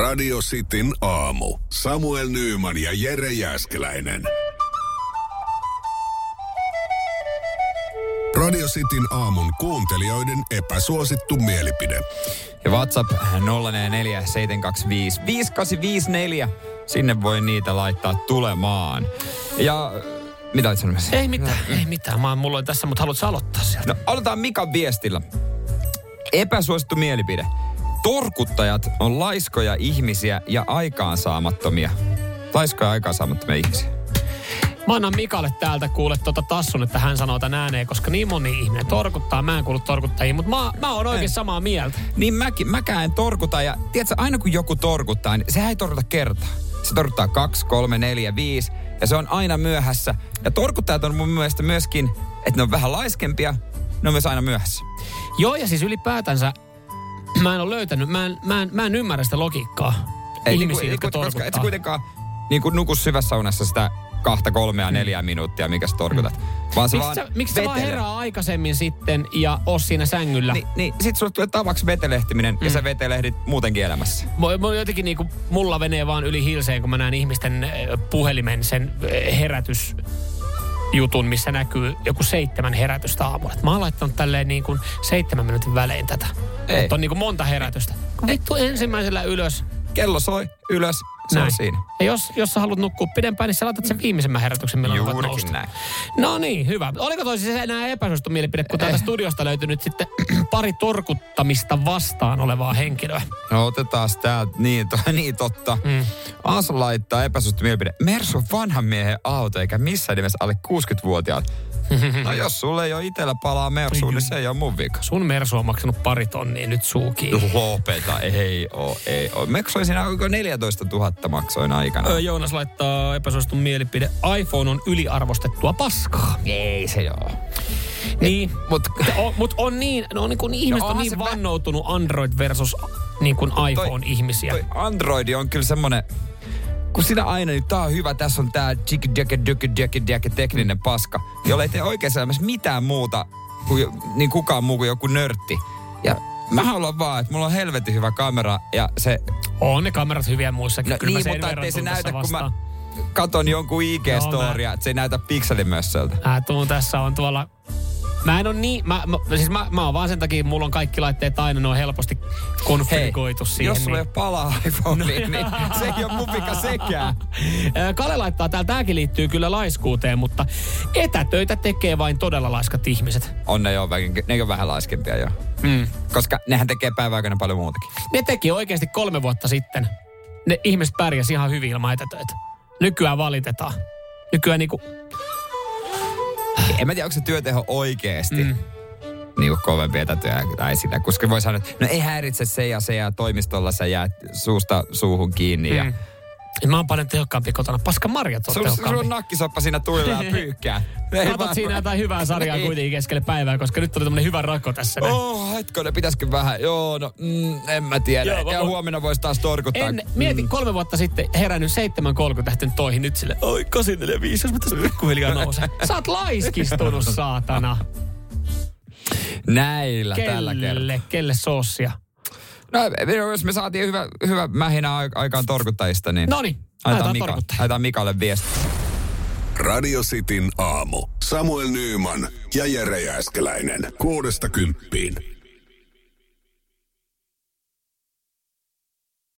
Radio Cityn aamu. Samuel Nyyman ja Jere Jäskeläinen. Radio Cityn aamun kuuntelijoiden epäsuosittu mielipide. Ja WhatsApp 044 725 5854. Sinne voi niitä laittaa tulemaan. Ja mitä olit sanomassa? Ei mitään, ei mitään. Mä, mulla on tässä, mutta haluatko aloittaa sieltä? No, aloitetaan Mikan viestillä. Epäsuosittu mielipide. Torkuttajat on laiskoja ihmisiä ja aikaansaamattomia. Laiskoja ja aikaansaamattomia ihmisiä. Mä annan Mikalle täältä kuule tuota tassun, että hän sanoo tämän ääneen, koska niin moni ihminen torkuttaa. Mä en kuulu torkuttajiin, mutta mä, mä oon oikein samaa mieltä. Niin mäkin, mäkään en torkuta ja tiedätkö, aina kun joku torkuttaa, niin sehän ei torkuta kertaa. Se torkuttaa kaksi, kolme, neljä, viisi ja se on aina myöhässä. Ja torkuttajat on mun mielestä myöskin, että ne on vähän laiskempia, ne on myös aina myöhässä. Joo, ja siis ylipäätänsä mä en ole löytänyt, mä en, mä en, mä en ymmärrä sitä logiikkaa. Ei, Ihmisiä, niinku, jotka niinku, koska et sä kuitenkaan niin kuin nuku syvässä unessa sitä kahta, kolmea, neljää minuuttia, mikä sä torkutat. Vaan se Miksi vaan sä, miksi sä vaan herää aikaisemmin sitten ja oo siinä sängyllä? Niin, niin sit sulle tulee tavaksi vetelehtiminen mm. ja sä vetelehdit muutenkin elämässä. Mä, mä jotenkin niinku, mulla menee vaan yli hilseen, kun mä näen ihmisten äh, puhelimen sen äh, herätys jutun, missä näkyy joku seitsemän herätystä aamulla. Et Mä oon laittanut tälleen niin kuin seitsemän minuutin välein tätä. Ei. Että on niin kuin monta herätystä. Vittu ensimmäisellä ylös. Kello soi, ylös, se on Näin. siinä. Ja jos, jos sä haluat nukkua pidempään, niin sä laitat sen viimeisemmän herätyksen, milloin Juurikin nousta. näin. No niin, hyvä. Oliko toi siis enää epäsuosittu mielipide, kun täältä studiosta löytyy nyt sitten pari torkuttamista vastaan olevaa henkilöä? No otetaan täältä, niin, to, niin totta. Mm. Asa laittaa epäsuosittu mielipide. Mersu on vanhan miehen auto, eikä missään nimessä alle 60-vuotiaat. No jos sulle ei ole itsellä palaa Mersuun, niin se ei ole mun vika. Sun Mersu on maksanut pari tonnia, nyt suukiin. Lopeta, ei oo, ei oo. Maksoin siinä oliko 14 000 maksoin aikana. Joonas laittaa epäsuosittu mielipide. iPhone on yliarvostettua paskaa. Ei se joo. Niin, Mut o, mut on niin, no niin kuin ihmiset on onhan niin vannoutunut Android versus niin kuin iPhone-ihmisiä. toi Android on kyllä semmonen, kun sinä aina nyt tää on hyvä, tässä on tää jig jig jig tekninen paska, jolla ei tee oikeassa elämässä mitään muuta kuin, niin kukaan muu kuin joku nörtti. Ja mä haluan vaan, että mulla on helvetin hyvä kamera ja se, On ne kamerat hyviä muissakin. no Kyllä niin, mutta ettei se näytä, tässä kun mä vastaan. katon jonkun IG-storia, että se ei näytä pikselimössöltä. Mä tuun tässä on tuolla... Mä en oo niin... Mä, mä, siis mä, mä oon vaan sen takia, mulla on kaikki laitteet aina, ne on helposti konfiguoitu siihen. jos sulla niin. ei palaa iPhone, niin, niin se ei ole mun vika sekään. Kale laittaa täällä, tääkin liittyy kyllä laiskuuteen, mutta etätöitä tekee vain todella laiskat ihmiset. On ne jo, ne on vähän laiskempia jo. Mm. Koska nehän tekee päiväaikana paljon muutakin. Ne teki oikeasti kolme vuotta sitten. Ne ihmiset pärjäs ihan hyvin ilman etätöitä. Nykyään valitetaan. Nykyään niinku... En mä tiedä, onko se työteho oikeesti mm. niin kuin kovempi etätyö tai sitä. Koska voi sanoa, että no ei häiritse se ja se ja toimistolla sä jäät suusta suuhun kiinni. Ja Mm. Mä oon paljon tehokkaampi kotona. Paska Marjat on Sulla sulla tehokkaampi. on nakkisoppa siinä tuilla ja pyykkää. Katot siinä jotain hyvää sarjaa Ei. kuitenkin keskelle päivää, koska nyt tuli tämmönen hyvä rako tässä. näin. Oh, hetkonen, pitäisikö vähän? Joo, no, mm, en mä tiedä. Joo, mä- ja huomenna voisi taas torkuttaa. En, mieti, kolme vuotta sitten herännyt 7.30 lähtenyt toihin nyt sille, oi 845, jos mä tässä pikkuhiljaa nousen. Sä oot laiskistunut, saatana. Näillä tällä kertaa. Kelle, kelle soossia? No, jos me saatiin hyvä, hyvä mähinä ai- aikaan torkuttajista, niin... Noniin, Ajetaan, laitetaan Mika, ajetaan Mikalle viesti. Radio Cityn aamu. Samuel Nyyman ja Jere Jäskeläinen. Kuudesta kymppiin.